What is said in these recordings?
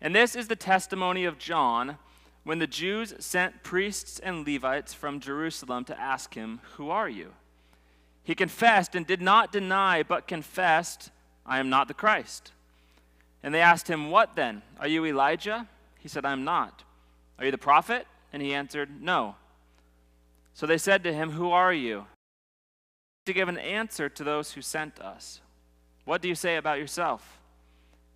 And this is the testimony of John when the Jews sent priests and Levites from Jerusalem to ask him, Who are you? He confessed and did not deny, but confessed, I am not the Christ. And they asked him, What then? Are you Elijah? He said, I am not. Are you the prophet? And he answered, No. So they said to him, Who are you? To give an answer to those who sent us. What do you say about yourself?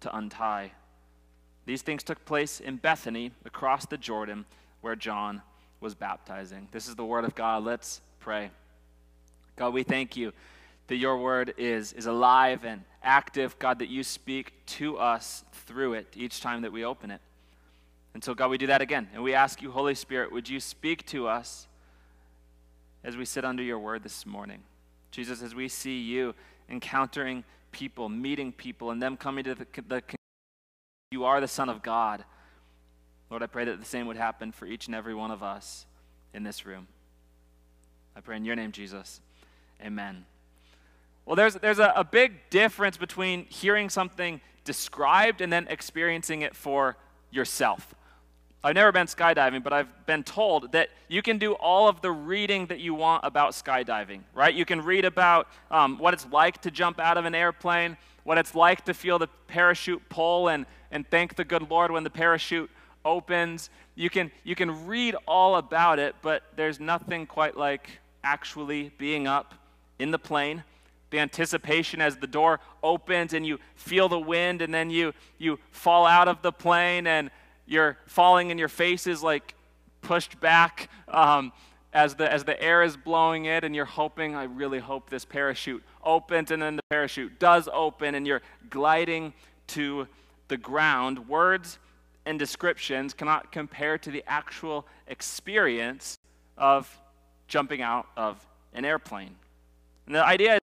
to untie. These things took place in Bethany, across the Jordan, where John was baptizing. This is the word of God. Let's pray. God, we thank you that your word is, is alive and active. God, that you speak to us through it each time that we open it. And so, God, we do that again. And we ask you, Holy Spirit, would you speak to us as we sit under your word this morning? Jesus, as we see you encountering people, meeting people, and them coming to the, the you are the Son of God. Lord, I pray that the same would happen for each and every one of us in this room. I pray in your name, Jesus. Amen. Well, there's, there's a, a big difference between hearing something described and then experiencing it for yourself. I've never been skydiving, but I've been told that you can do all of the reading that you want about skydiving, right? You can read about um, what it's like to jump out of an airplane, what it's like to feel the parachute pull and, and thank the good Lord when the parachute opens. You can, you can read all about it, but there's nothing quite like actually being up in the plane the anticipation as the door opens and you feel the wind and then you you fall out of the plane and you're falling and your face is like pushed back um, as the as the air is blowing it and you're hoping i really hope this parachute opens and then the parachute does open and you're gliding to the ground. Words and descriptions cannot compare to the actual experience of jumping out of an airplane. And the idea is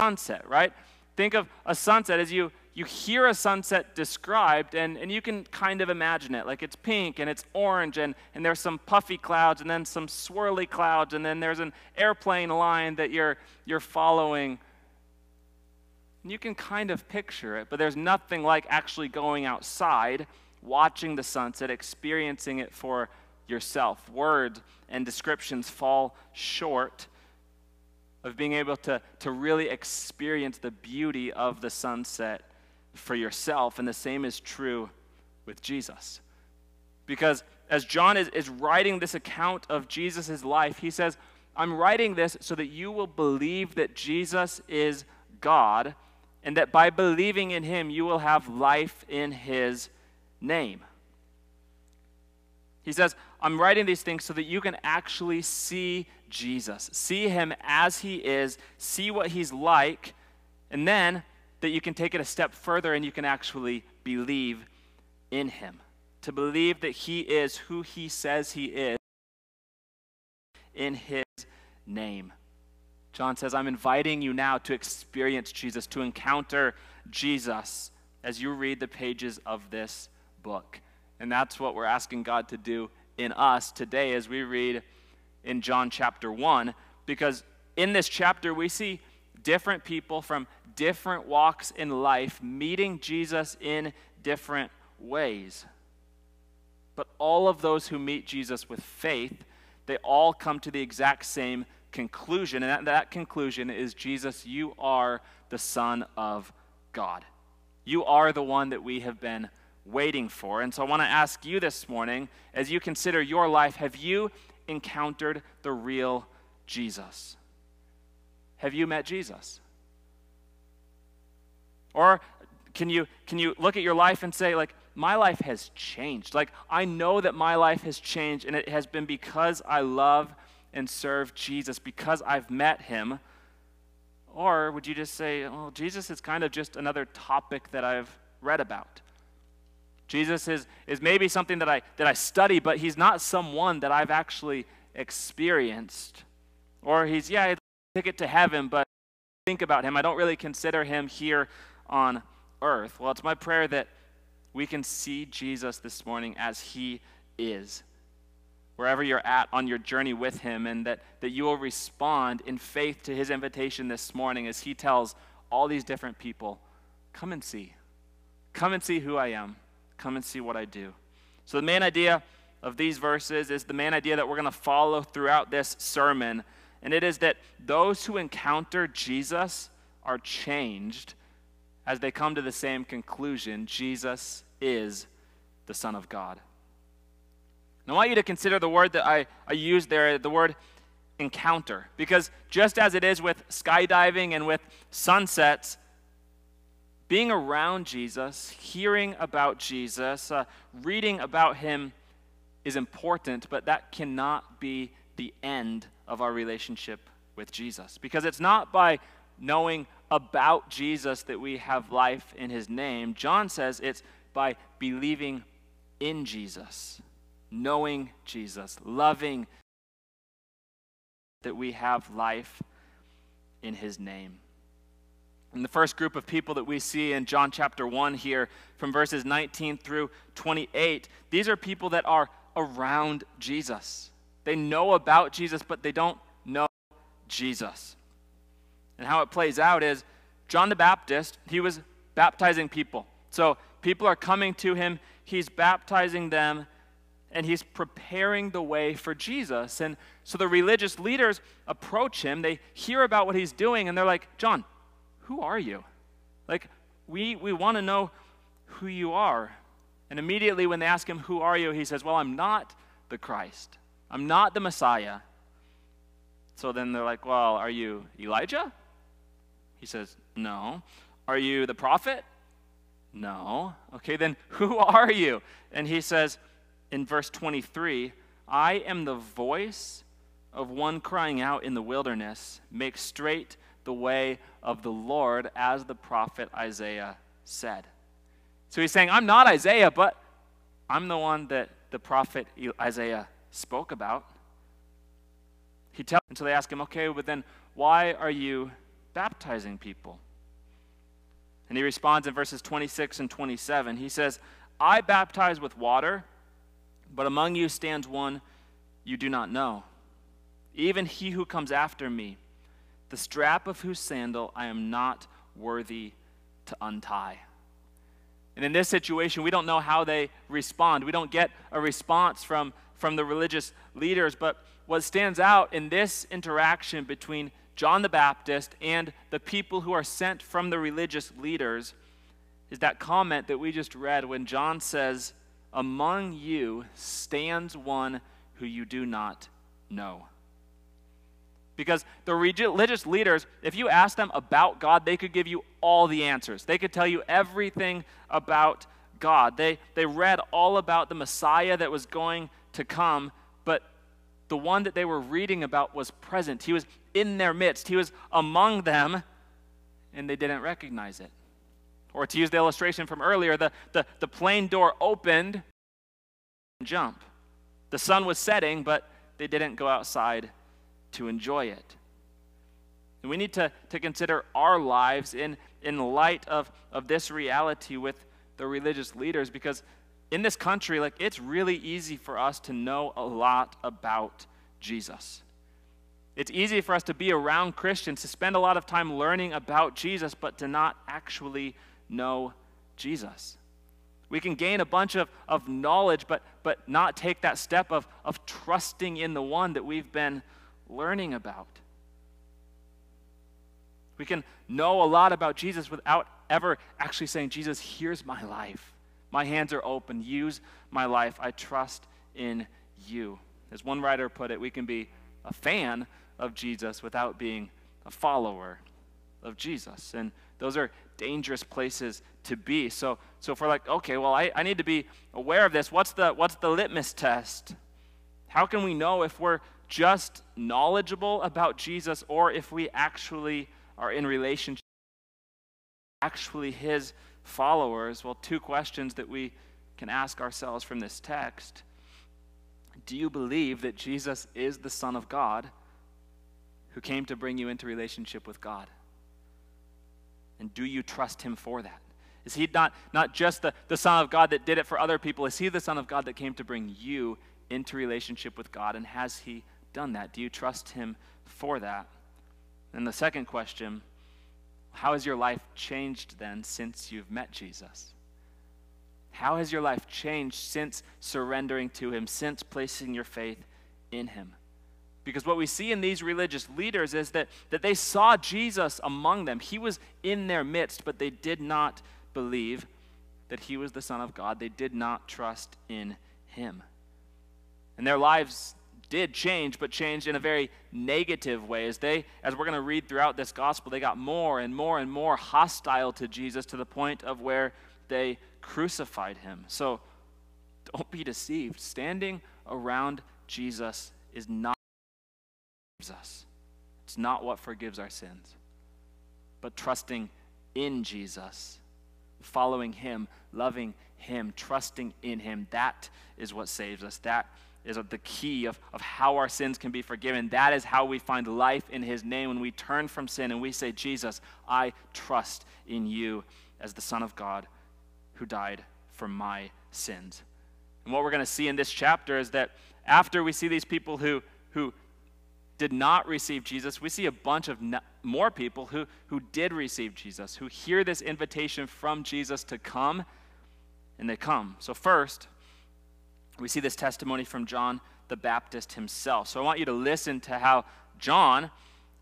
sunset right? Think of a sunset as you you hear a sunset described and, and you can kind of imagine it. Like it's pink and it's orange and, and there's some puffy clouds and then some swirly clouds and then there's an airplane line that you're you're following. And you can kind of picture it but there's nothing like actually going outside watching the sunset experiencing it for yourself. Words and descriptions fall short of being able to, to really experience the beauty of the sunset for yourself. And the same is true with Jesus. Because as John is, is writing this account of Jesus' life, he says, I'm writing this so that you will believe that Jesus is God, and that by believing in him, you will have life in his name. He says, I'm writing these things so that you can actually see Jesus, see him as he is, see what he's like, and then that you can take it a step further and you can actually believe in him. To believe that he is who he says he is in his name. John says, I'm inviting you now to experience Jesus, to encounter Jesus as you read the pages of this book. And that's what we're asking God to do in us today as we read in John chapter 1, because in this chapter we see different people from different walks in life meeting Jesus in different ways. But all of those who meet Jesus with faith, they all come to the exact same conclusion. And that, that conclusion is Jesus, you are the Son of God. You are the one that we have been waiting for. And so I want to ask you this morning, as you consider your life, have you encountered the real Jesus? Have you met Jesus? Or can you, can you look at your life and say, like, my life has changed? Like, I know that my life has changed, and it has been because I love and serve Jesus, because I've met him. Or would you just say, well, Jesus is kind of just another topic that I've read about? Jesus is, is maybe something that I, that I study, but he's not someone that I've actually experienced. Or he's, yeah, I ticket to heaven, but think about him. I don't really consider him here on earth. Well, it's my prayer that we can see Jesus this morning as he is, wherever you're at on your journey with him, and that, that you will respond in faith to his invitation this morning as he tells all these different people, Come and see. Come and see who I am. Come and see what I do. So, the main idea of these verses is the main idea that we're going to follow throughout this sermon, and it is that those who encounter Jesus are changed as they come to the same conclusion Jesus is the Son of God. And I want you to consider the word that I, I used there, the word encounter. Because just as it is with skydiving and with sunsets, being around Jesus, hearing about Jesus, uh, reading about him is important, but that cannot be the end of our relationship with Jesus. Because it's not by knowing about Jesus that we have life in his name. John says it's by believing in Jesus, knowing Jesus, loving that we have life in his name. And the first group of people that we see in John chapter 1 here, from verses 19 through 28, these are people that are around Jesus. They know about Jesus, but they don't know Jesus. And how it plays out is John the Baptist, he was baptizing people. So people are coming to him, he's baptizing them, and he's preparing the way for Jesus. And so the religious leaders approach him, they hear about what he's doing, and they're like, John, who are you? Like, we, we want to know who you are. And immediately when they ask him, Who are you? he says, Well, I'm not the Christ. I'm not the Messiah. So then they're like, Well, are you Elijah? He says, No. Are you the prophet? No. Okay, then who are you? And he says in verse 23 I am the voice of one crying out in the wilderness, make straight the way of the Lord, as the prophet Isaiah said. So he's saying, I'm not Isaiah, but I'm the one that the prophet Isaiah spoke about. He tells, so they ask him, okay, but then why are you baptizing people? And he responds in verses 26 and 27. He says, I baptize with water, but among you stands one you do not know, even he who comes after me the strap of whose sandal I am not worthy to untie. And in this situation, we don't know how they respond. We don't get a response from, from the religious leaders. But what stands out in this interaction between John the Baptist and the people who are sent from the religious leaders is that comment that we just read when John says, Among you stands one who you do not know. Because the religious leaders, if you ask them about God, they could give you all the answers. They could tell you everything about God. They, they read all about the Messiah that was going to come, but the one that they were reading about was present. He was in their midst, he was among them, and they didn't recognize it. Or to use the illustration from earlier, the, the, the plane door opened and jump. The sun was setting, but they didn't go outside to enjoy it. And we need to, to consider our lives in, in light of, of this reality with the religious leaders because in this country, like it's really easy for us to know a lot about Jesus. It's easy for us to be around Christians, to spend a lot of time learning about Jesus, but to not actually know Jesus. We can gain a bunch of, of knowledge, but, but not take that step of, of trusting in the one that we've been learning about. We can know a lot about Jesus without ever actually saying, Jesus, here's my life. My hands are open. Use my life. I trust in you. As one writer put it, we can be a fan of Jesus without being a follower of Jesus. And those are dangerous places to be. So, so if we're like, okay, well, I, I need to be aware of this, what's the, what's the litmus test? How can we know if we're just knowledgeable about Jesus or if we actually are in relationship actually his followers well two questions that we can ask ourselves from this text do you believe that Jesus is the Son of God who came to bring you into relationship with God? And do you trust him for that? Is he not, not just the, the Son of God that did it for other people? Is he the Son of God that came to bring you into relationship with God? And has he done that? Do you trust him for that? And the second question how has your life changed then since you've met Jesus? How has your life changed since surrendering to him, since placing your faith in him? Because what we see in these religious leaders is that, that they saw Jesus among them. He was in their midst, but they did not believe that he was the Son of God. They did not trust in him. And their lives did change, but changed in a very negative way. As they, as we're going to read throughout this gospel, they got more and more and more hostile to Jesus to the point of where they crucified him. So don't be deceived. Standing around Jesus is not us. It's not what forgives our sins. But trusting in Jesus, following him, loving him, trusting in him, that is what saves us. That is the key of, of how our sins can be forgiven. That is how we find life in his name when we turn from sin and we say, Jesus, I trust in you as the Son of God who died for my sins. And what we're going to see in this chapter is that after we see these people who, who did not receive Jesus, we see a bunch of more people who, who did receive Jesus, who hear this invitation from Jesus to come, and they come. So, first, we see this testimony from John the Baptist himself. So, I want you to listen to how John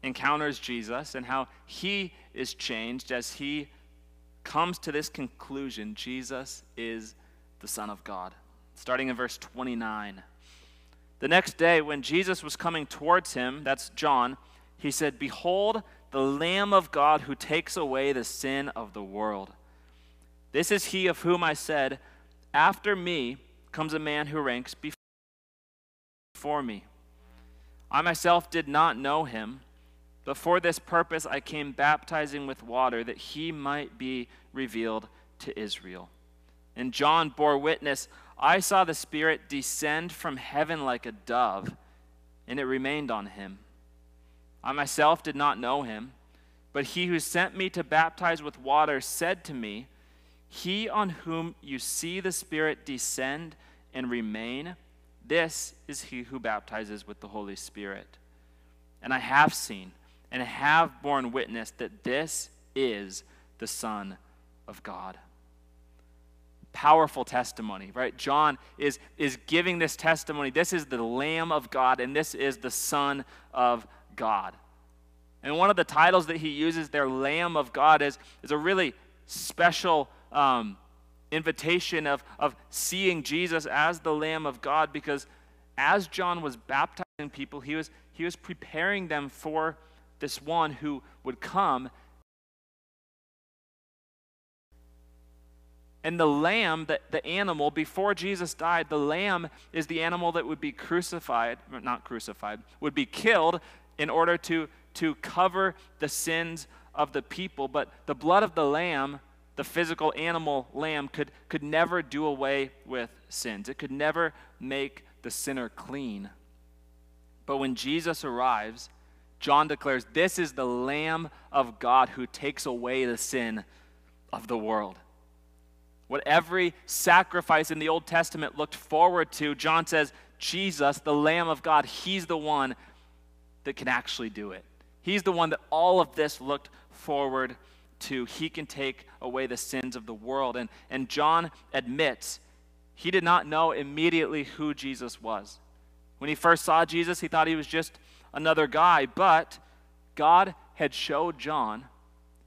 encounters Jesus and how he is changed as he comes to this conclusion Jesus is the Son of God. Starting in verse 29. The next day, when Jesus was coming towards him, that's John, he said, Behold, the Lamb of God who takes away the sin of the world. This is he of whom I said, After me comes a man who ranks before me. I myself did not know him but for this purpose I came baptizing with water, that he might be revealed to Israel. And John bore witness I saw the Spirit descend from heaven like a dove, and it remained on him. I myself did not know him, but he who sent me to baptize with water said to me, He on whom you see the Spirit descend and remain, this is he who baptizes with the Holy Spirit. And I have seen and have borne witness that this is the Son of God. Powerful testimony, right? John is, is giving this testimony. This is the Lamb of God, and this is the Son of God. And one of the titles that he uses there, Lamb of God, is, is a really special um, invitation of, of seeing Jesus as the Lamb of God because as John was baptizing people, he was, he was preparing them for this one who would come. And the lamb, the, the animal, before Jesus died, the lamb is the animal that would be crucified, not crucified, would be killed in order to, to cover the sins of the people. But the blood of the lamb, the physical animal lamb, could, could never do away with sins. It could never make the sinner clean. But when Jesus arrives, John declares, This is the Lamb of God who takes away the sin of the world. What every sacrifice in the Old Testament looked forward to, John says, Jesus, the Lamb of God, he's the one that can actually do it. He's the one that all of this looked forward He can take away the sins of the world. And, and John admits he did not know immediately who Jesus was. When he first saw Jesus, he thought he was just another guy, but God had showed John,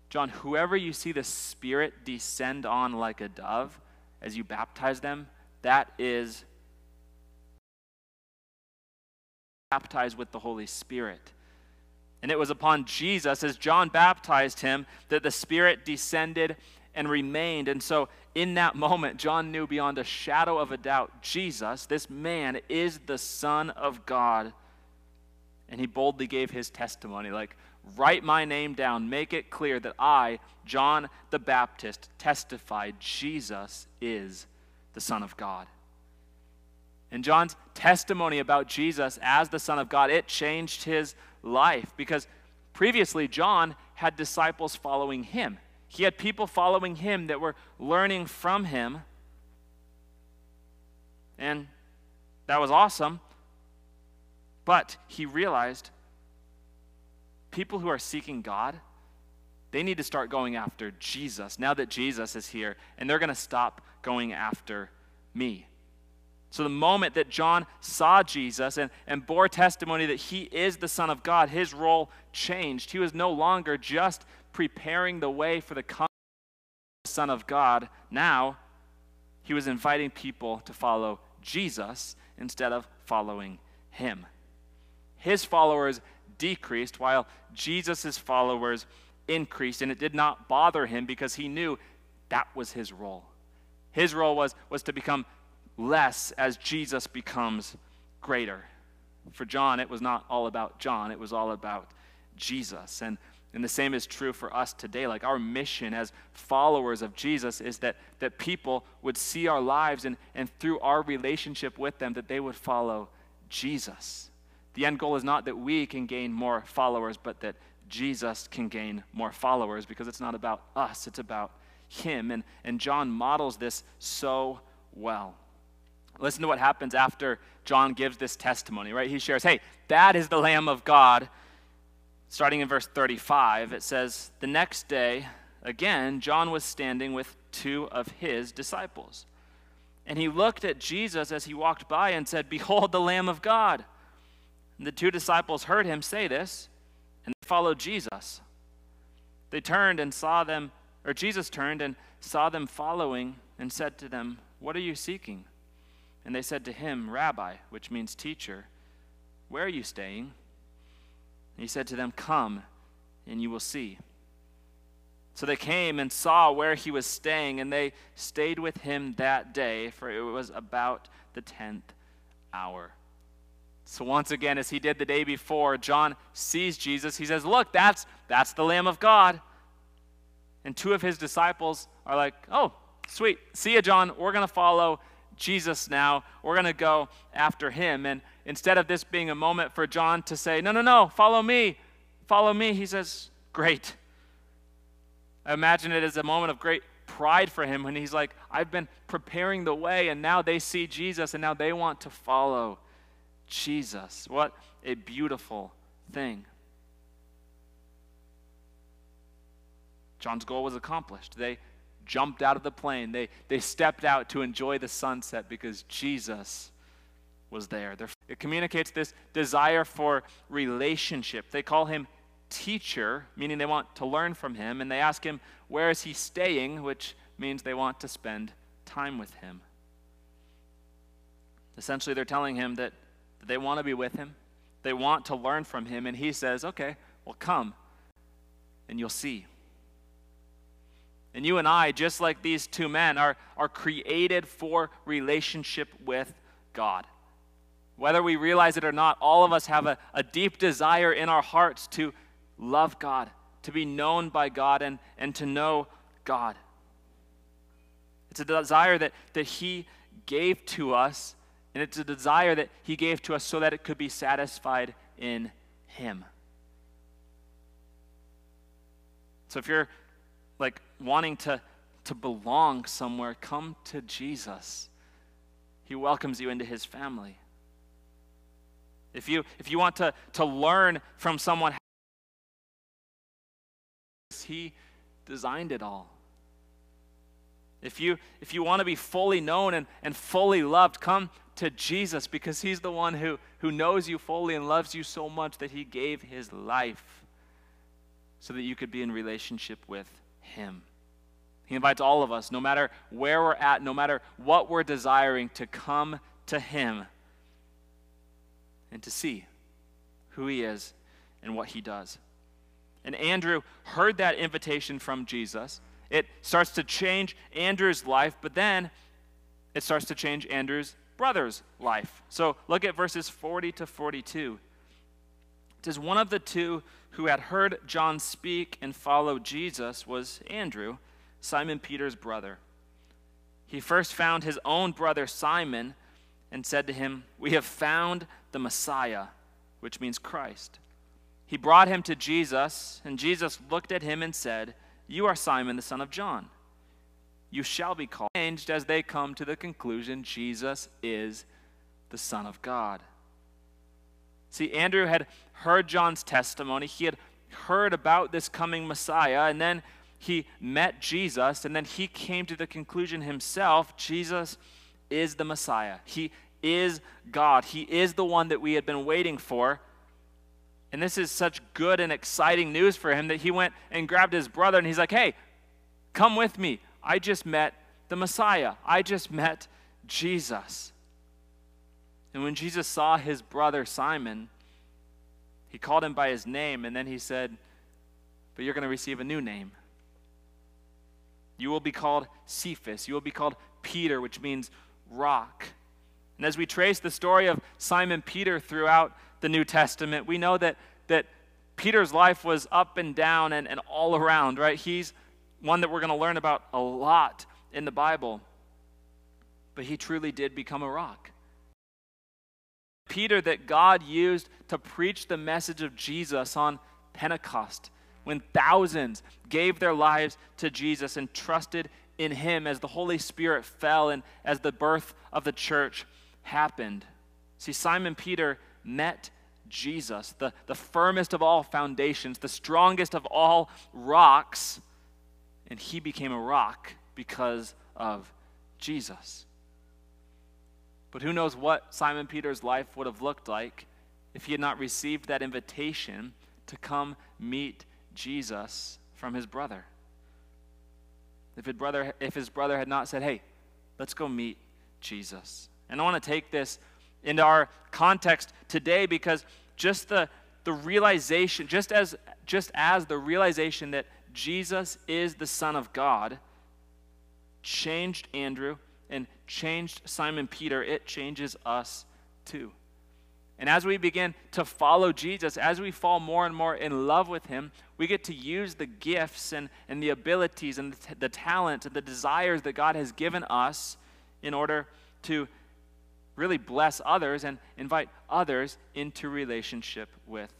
John, whoever you see the Spirit descend on like a dove as you baptize them, that is baptized with the Holy Spirit. And it was upon Jesus, as John baptized him, that the Spirit descended and remained. And so, in that moment, John knew beyond a shadow of a doubt Jesus, this man, is the Son of God and he boldly gave his testimony like, write my name down, make it clear that I, John the Baptist, testified Jesus is the Son of God. And John's testimony about Jesus as the Son of God, it changed his life because previously John had disciples following him. He had people following him that were learning from him. And that was awesome. But he realized people who are seeking God, they need to start going after Jesus now that Jesus is here, and they're going to stop going after me. So, the moment that John saw Jesus and, and bore testimony that he is the Son of God, his role changed. He was no longer just preparing the way for the coming of the Son of God. Now, he was inviting people to follow Jesus instead of following him. His followers decreased while Jesus' followers increased, and it did not bother him because he knew that was his role. His role was, was to become less as Jesus becomes greater. For John, it was not all about John, it was all about Jesus. And, and the same is true for us today. Like our mission as followers of Jesus is that, that people would see our lives and, and through our relationship with them, that they would follow Jesus. The end goal is not that we can gain more followers, but that Jesus can gain more followers because it's not about us, it's about Him. And, and John models this so well. Listen to what happens after John gives this testimony, right? He shares, hey, that is the Lamb of God. Starting in verse 35, it says, The next day, again, John was standing with two of his disciples. And he looked at Jesus as he walked by and said, Behold the Lamb of God. And the two disciples heard him say this, and they followed Jesus. They turned and saw them, or Jesus turned and saw them following and said to them, What are you seeking? And they said to him, Rabbi, which means teacher, where are you staying? And he said to them, Come, and you will see. So they came and saw where he was staying, and they stayed with him that day, for it was about the tenth hour. So once again, as he did the day before, John sees Jesus. He says, Look, that's, that's the Lamb of God. And two of his disciples are like, Oh, sweet. See you, John. We're going to follow Jesus now. We're going to go after him. And instead of this being a moment for John to say, No, no, no, follow me, follow me, he says, Great. I imagine it as a moment of great pride for him when he's like, I've been preparing the way, and now they see Jesus, and now they want to follow Jesus. What a beautiful thing. John's goal was accomplished. They jumped out of the plane. They, they stepped out to enjoy the sunset because Jesus was there. They're, it communicates this desire for relationship. They call him teacher, meaning they want to learn from him, and they ask him, Where is he staying? which means they want to spend time with him. Essentially, they're telling him that, that they want to be with him, they want to learn from him, and he says, Okay, well, come, and you'll see. And you and I, just like these two men, are, are created for relationship with God. Whether we realize it or not, all of us have a, a deep desire in our hearts to love God, to be known by God, and, and to know God. It's a desire that, that He gave to us, and it's a desire that He gave to us so that it could be satisfied in Him. So if you're like wanting to, to belong somewhere, come to Jesus. He welcomes you into his family. If you, if you want to, to learn from someone, he designed it all. If you, if you want to be fully known and, and fully loved, come to Jesus because he's the one who, who knows you fully and loves you so much that he gave his life so that you could be in relationship with him. He invites all of us, no matter where we're at, no matter what we're desiring, to come to Him and to see who He is and what He does. And Andrew heard that invitation from Jesus. It starts to change Andrew's life, but then it starts to change Andrew's brother's life. So look at verses 40 to 42. Says, One of the two who had heard John speak and followed Jesus was Andrew, Simon Peter's brother. he first found his own brother Simon and said to him, We have found the Messiah, which means Christ. He brought him to Jesus, and Jesus looked at him and said, You are Simon, the son of John. You shall be called. Changed as they come to the conclusion Jesus is the Son of God. See, Andrew had heard John's testimony. He had heard about this coming Messiah, and then he met Jesus, and then he came to the conclusion himself Jesus is the Messiah. He is God. He is the one that we had been waiting for. And this is such good and exciting news for him that he went and grabbed his brother and he's like, hey, come with me. I just met the Messiah. I just met Jesus. And when Jesus saw his brother Simon, he called him by his name and then he said, But you're going to receive a new name. You will be called Cephas. You will be called Peter, which means rock. And as we trace the story of Simon Peter throughout the New Testament, we know that, that Peter's life was up and down and, and all around, right? He's one that we're going to learn about a lot in the Bible. But he truly did become a rock. Peter, that God used to preach the message of Jesus on Pentecost, when thousands gave their lives to Jesus and trusted in him as the Holy Spirit fell and as the birth of the church happened. See, Simon Peter met Jesus, the, the firmest of all foundations, the strongest of all rocks, and he became a rock because of Jesus. But who knows what Simon Peter's life would have looked like if he had not received that invitation to come meet Jesus from his brother. If his brother, if his brother had not said, Hey, let's go meet Jesus. And I want to take this into our context today because just the, the realization, just as, just as the realization that Jesus is the Son of God changed Andrew and changed Simon Peter, it changes us too. And as we begin to follow Jesus, as we fall more and more in love with him, we get to use the gifts and, and the abilities and the, the talents and the desires that God has given us in order to really bless others and invite others into relationship with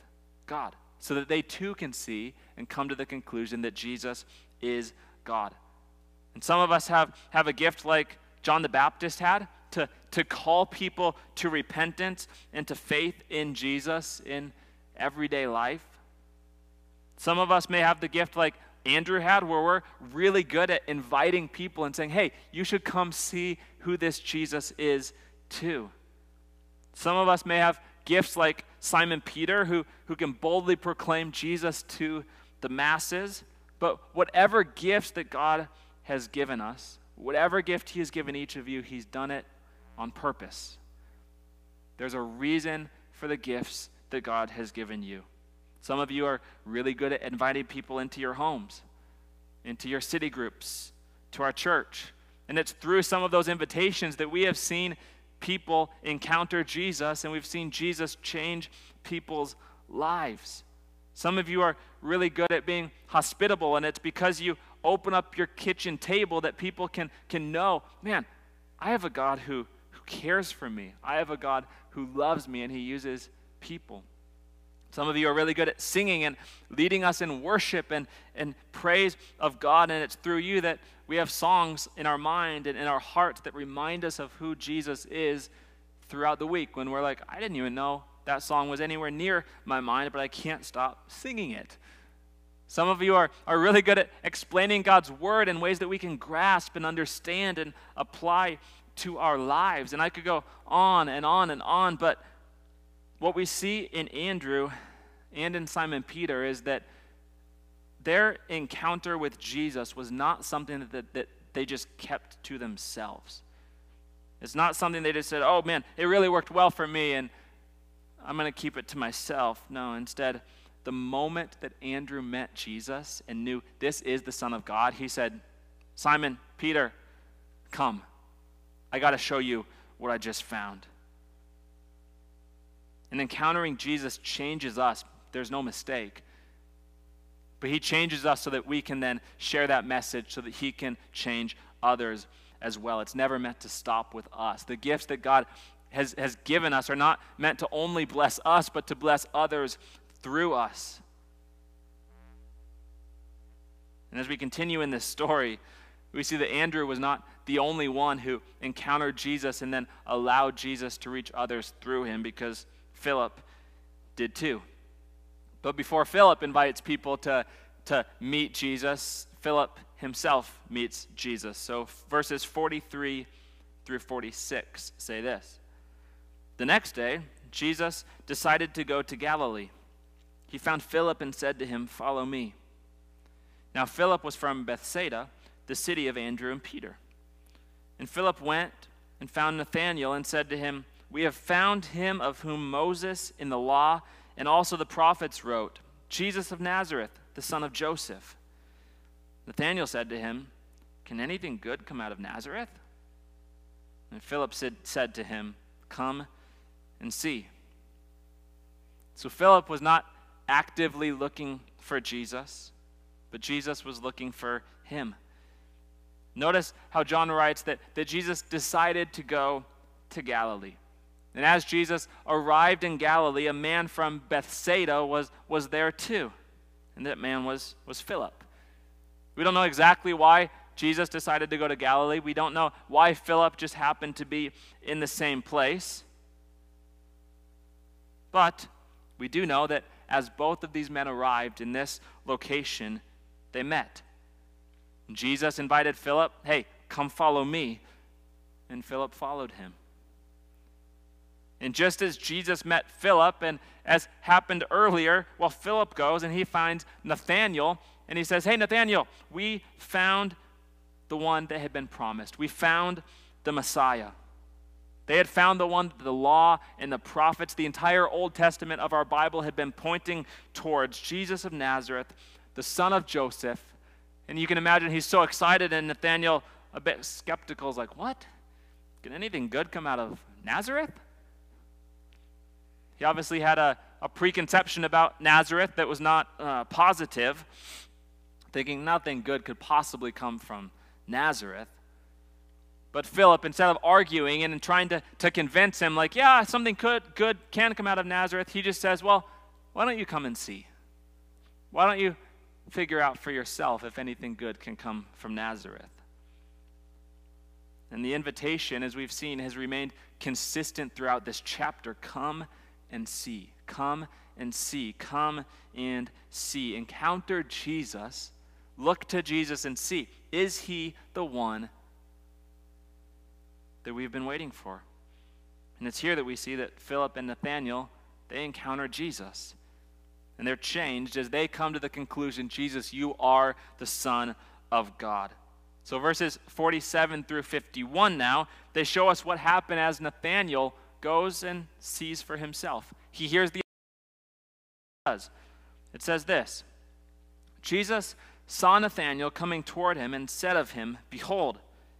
God so that they too can see and come to the conclusion that Jesus is God. And some of us have, have a gift like John the Baptist had to, to call people to repentance and to faith in Jesus in everyday life. Some of us may have the gift like Andrew had, where we're really good at inviting people and saying, hey, you should come see who this Jesus is too. Some of us may have gifts like Simon Peter, who, who can boldly proclaim Jesus to the masses. But whatever gifts that God has given us, whatever gift He has given each of you, He's done it on purpose. There's a reason for the gifts that God has given you. Some of you are really good at inviting people into your homes, into your city groups, to our church. And it's through some of those invitations that we have seen people encounter Jesus and we've seen Jesus change people's lives. Some of you are really good at being hospitable, and it's because you open up your kitchen table that people can, can know, man, I have a God who, who cares for me. I have a God who loves me, and He uses people. Some of you are really good at singing and leading us in worship and, and praise of God, and it's through you that we have songs in our mind and in our hearts that remind us of who Jesus is throughout the week when we're like, I didn't even know that song was anywhere near my mind, but I can't stop singing it. Some of you are, are really good at explaining God's word in ways that we can grasp and understand and apply to our lives. And I could go on and on and on, but what we see in Andrew and in Simon Peter is that their encounter with Jesus was not something that, that they just kept to themselves. It's not something they just said, oh man, it really worked well for me and I'm going to keep it to myself. No, instead, the moment that Andrew met Jesus and knew this is the Son of God, he said, Simon, Peter, come. I got to show you what I just found. And encountering Jesus changes us. There's no mistake. But he changes us so that we can then share that message so that he can change others as well. It's never meant to stop with us. The gifts that God has, has given us are not meant to only bless us, but to bless others through us. And as we continue in this story, we see that Andrew was not the only one who encountered Jesus and then allowed Jesus to reach others through him because Philip did too. But before Philip invites people to, to meet Jesus, Philip himself meets Jesus. So verses 43 through 46 say this The next day, Jesus decided to go to Galilee. He found Philip and said to him, Follow me. Now, Philip was from Bethsaida, the city of Andrew and Peter. And Philip went and found Nathanael and said to him, We have found him of whom Moses in the law and also the prophets wrote, Jesus of Nazareth, the son of Joseph. Nathanael said to him, Can anything good come out of Nazareth? And Philip said, said to him, Come and see. So Philip was not actively looking for Jesus, but Jesus was looking for him. Notice how John writes that, that Jesus decided to go to Galilee. And as Jesus arrived in Galilee, a man from Bethsaida was, was there too. And that man was, was Philip. We don't know exactly why Jesus decided to go to Galilee. We don't know why Philip just happened to be in the same place. But we do know that as both of these men arrived in this location, they met. Jesus invited Philip, hey, come follow me. And Philip followed him. And just as Jesus met Philip, and as happened earlier, well, Philip goes and he finds Nathanael, and he says, Hey, Nathanael, we found the one that had been promised. We found the Messiah. They had found the one that the law and the prophets, the entire Old Testament of our Bible, had been pointing towards Jesus of Nazareth, the son of Joseph, and you can imagine he's so excited, and Nathanael, a bit skeptical, is like, What? Can anything good come out of Nazareth? He obviously had a, a preconception about Nazareth that was not uh, positive, thinking nothing good could possibly come from Nazareth. But Philip, instead of arguing and trying to, to convince him, like, yeah, something could, good can come out of Nazareth, he just says, well, why don't you come and see? Why don't you figure out for yourself if anything good can come from Nazareth. And the invitation, as we've seen, has remained consistent throughout this chapter come and see. Come and see. Come and see. Encounter Jesus. Look to Jesus and see. Is he the one that we've been waiting for? And it's here that we see that Philip and Nathanael, they encounter Jesus. And they're changed as they come to the conclusion Jesus, you are the Son of God. So, verses 47 through 51 now, they show us what happened as Nathanael goes and sees for himself. He hears the. It says this Jesus saw Nathanael coming toward him and said of him, Behold,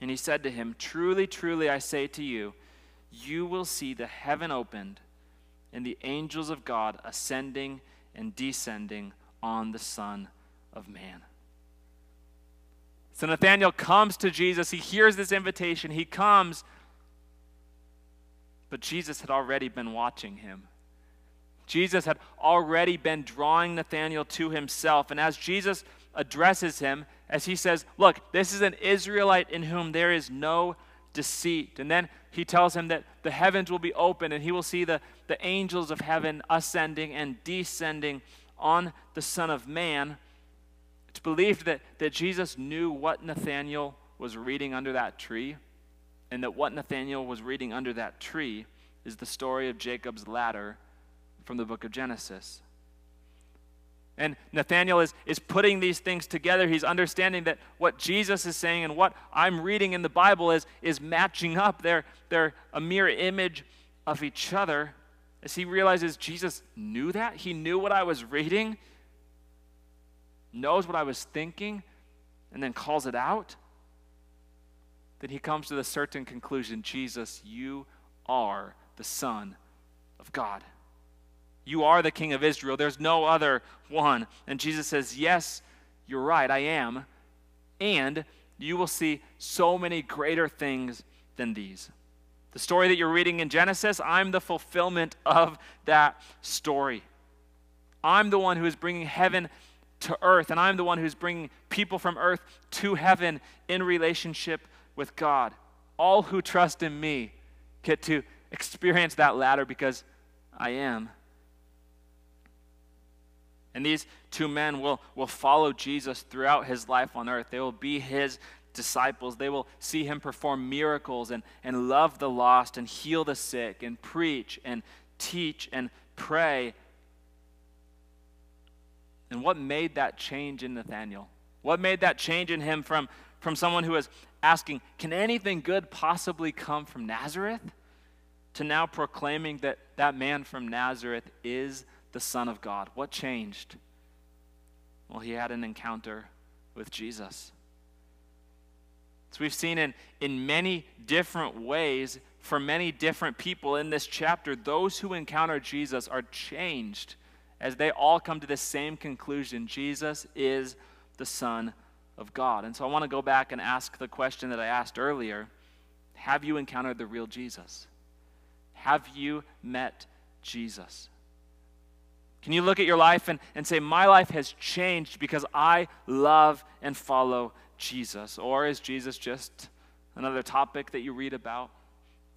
And he said to him, Truly, truly, I say to you, you will see the heaven opened and the angels of God ascending and descending on the Son of Man. So Nathanael comes to Jesus. He hears this invitation. He comes, but Jesus had already been watching him. Jesus had already been drawing Nathanael to himself. And as Jesus addresses him, as he says, Look, this is an Israelite in whom there is no deceit. And then he tells him that the heavens will be open and he will see the, the angels of heaven ascending and descending on the Son of Man. It's believed that, that Jesus knew what Nathanael was reading under that tree, and that what Nathanael was reading under that tree is the story of Jacob's ladder from the book of Genesis. And Nathanael is, is putting these things together. He's understanding that what Jesus is saying and what I'm reading in the Bible is, is matching up. They're, they're a mirror image of each other. As he realizes Jesus knew that, he knew what I was reading, knows what I was thinking, and then calls it out, then he comes to the certain conclusion Jesus, you are the Son of God. You are the King of Israel. There's no other one. And Jesus says, Yes, you're right, I am. And you will see so many greater things than these. The story that you're reading in Genesis, I'm the fulfillment of that story. I'm the one who is bringing heaven to earth, and I'm the one who's bringing people from earth to heaven in relationship with God. All who trust in me get to experience that ladder because I am. And these two men will, will follow Jesus throughout his life on earth. They will be his disciples. They will see him perform miracles and, and love the lost and heal the sick and preach and teach and pray and what made that change in Nathanael? What made that change in him from, from someone who was asking, Can anything good possibly come from Nazareth? to now proclaiming that that man from Nazareth is the Son of God? What changed? Well, he had an encounter with Jesus. So we've seen in, in many different ways for many different people in this chapter, those who encounter Jesus are changed as they all come to the same conclusion Jesus is the Son of God. And so I want to go back and ask the question that I asked earlier Have you encountered the real Jesus? Have you met Jesus? Can you look at your life and, and say, My life has changed because I love and follow Jesus? Or is Jesus just another topic that you read about?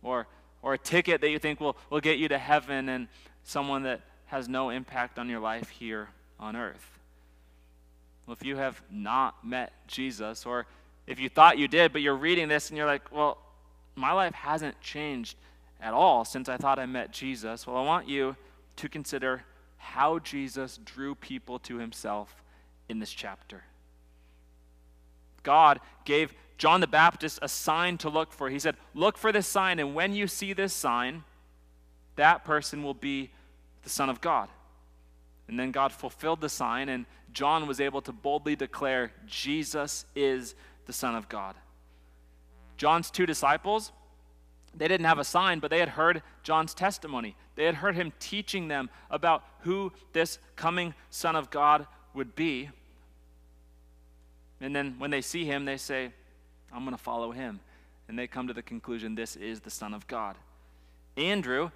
Or, or a ticket that you think will, will get you to heaven and someone that has no impact on your life here on earth. Well, if you have not met Jesus, or if you thought you did, but you're reading this and you're like, well, my life hasn't changed at all since I thought I met Jesus, well, I want you to consider how Jesus drew people to himself in this chapter. God gave John the Baptist a sign to look for. He said, Look for this sign, and when you see this sign, that person will be the Son of God. And then God fulfilled the sign, and John was able to boldly declare, Jesus is the Son of God. John's two disciples, they didn't have a sign, but they had heard John's testimony. They had heard him teaching them about who this coming Son of God would be. And then when they see him, they say, I'm going to follow him. And they come to the conclusion this is the Son of God. Andrew,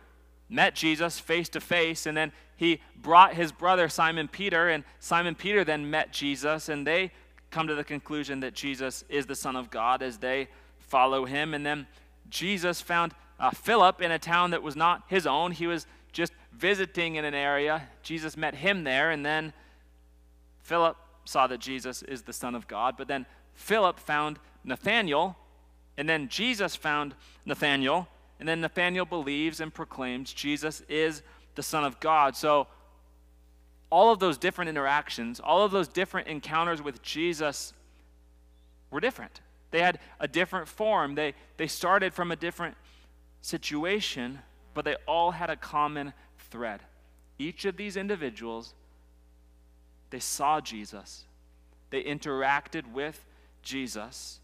met Jesus face to face, and then he brought his brother Simon Peter, and Simon Peter then met Jesus, and they come to the conclusion that Jesus is the Son of God as they follow him. And then Jesus found uh, Philip in a town that was not his own. He was just visiting in an area. Jesus met him there, and then Philip saw that Jesus is the Son of God. But then Philip found Nathanael, and then Jesus found Nathanael, and then Nathanael believes and proclaims Jesus is the Son of God. So, all of those different interactions, all of those different encounters with Jesus were different. They had a different form. They, they started from a different situation, but they all had a common thread. Each of these individuals, they saw Jesus, they interacted with Jesus,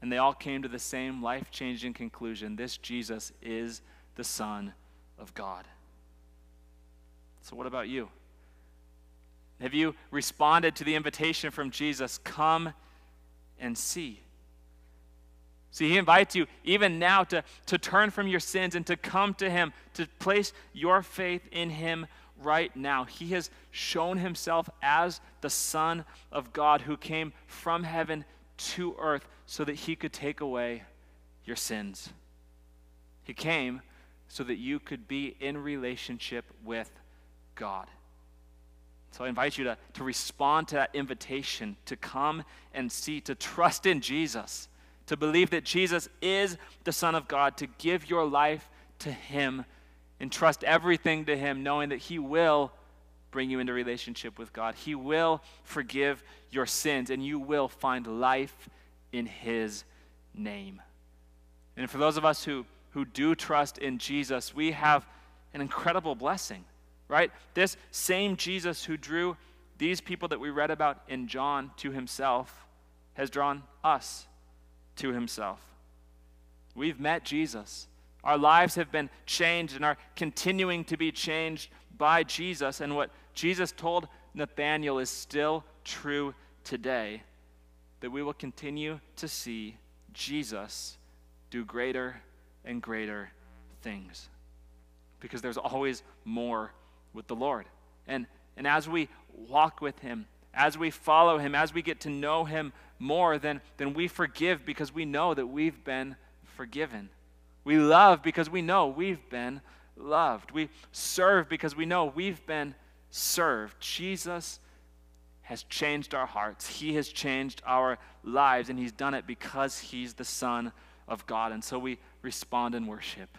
and they all came to the same life changing conclusion this Jesus is the Son of God. So, what about you? Have you responded to the invitation from Jesus, come and see? See, he invites you even now to, to turn from your sins and to come to him, to place your faith in him right now. He has shown himself as the Son of God who came from heaven to earth so that he could take away your sins. He came so that you could be in relationship with God. So I invite you to, to respond to that invitation to come and see, to trust in Jesus, to believe that Jesus is the Son of God, to give your life to Him and trust everything to Him, knowing that He will bring you into relationship with God. He will forgive your sins, and you will find life in His name. And for those of us who, who do trust in Jesus, we have an incredible blessing, right? This same Jesus who drew these people that we read about in John to himself has drawn us to himself. We've met Jesus. Our lives have been changed and are continuing to be changed by Jesus. And what Jesus told Nathanael is still true today that we will continue to see Jesus do greater and greater things because there's always more with the Lord. And, and as we walk with Him, as we follow Him, as we get to know Him more, than, then we forgive because we know that we've been forgiven. We love because we know we've been loved. We serve because we know we've been served. Jesus has changed our hearts, He has changed our lives, and He's done it because He's the Son of God. And so we respond in worship,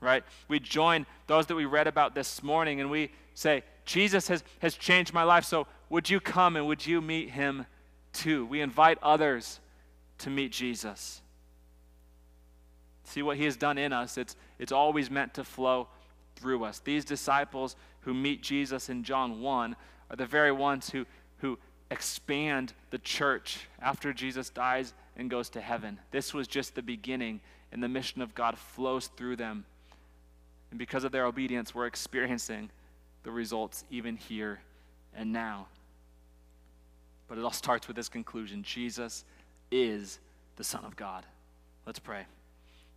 right? We join those that we read about this morning and we say, Jesus has, has changed my life, so would you come and would you meet him too? We invite others to meet Jesus. See what he has done in us. It's, it's always meant to flow through us. These disciples who meet Jesus in John 1 are the very ones who, who expand the church after Jesus dies and goes to heaven. This was just the beginning, and the mission of God flows through them. And because of their obedience, we're experiencing the results even here and now. But it all starts with this conclusion Jesus is the Son of God. Let's pray.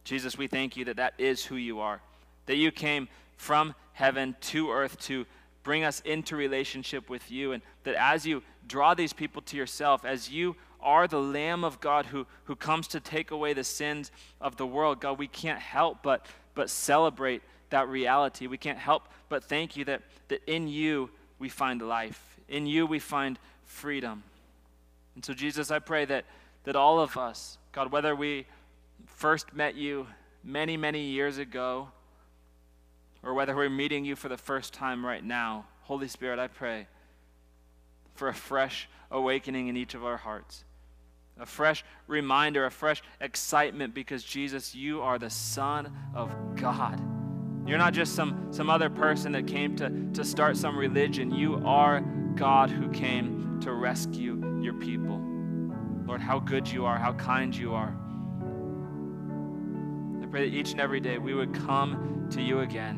Jesus, we thank you that that is who you are, that you came from heaven to earth to bring us into relationship with you, and that as you draw these people to yourself, as you are the Lamb of God who, who comes to take away the sins of the world, God, we can't help but, but celebrate that reality. We can't help but thank you that, that in you we find life, in you we find freedom. And so, Jesus, I pray that, that all of us, God, whether we first met you many, many years ago, or whether we're meeting you for the first time right now, Holy Spirit, I pray for a fresh awakening in each of our hearts a fresh reminder, a fresh excitement because Jesus, you are the Son of God. You're not just some, some other person that came to, to start some religion. You are God who came to rescue your people. Lord, how good you are, how kind you are. I pray that each and every day we would come to you again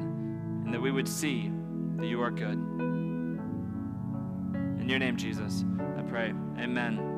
and that we would see that you are good. In your name, Jesus, I pray. Amen.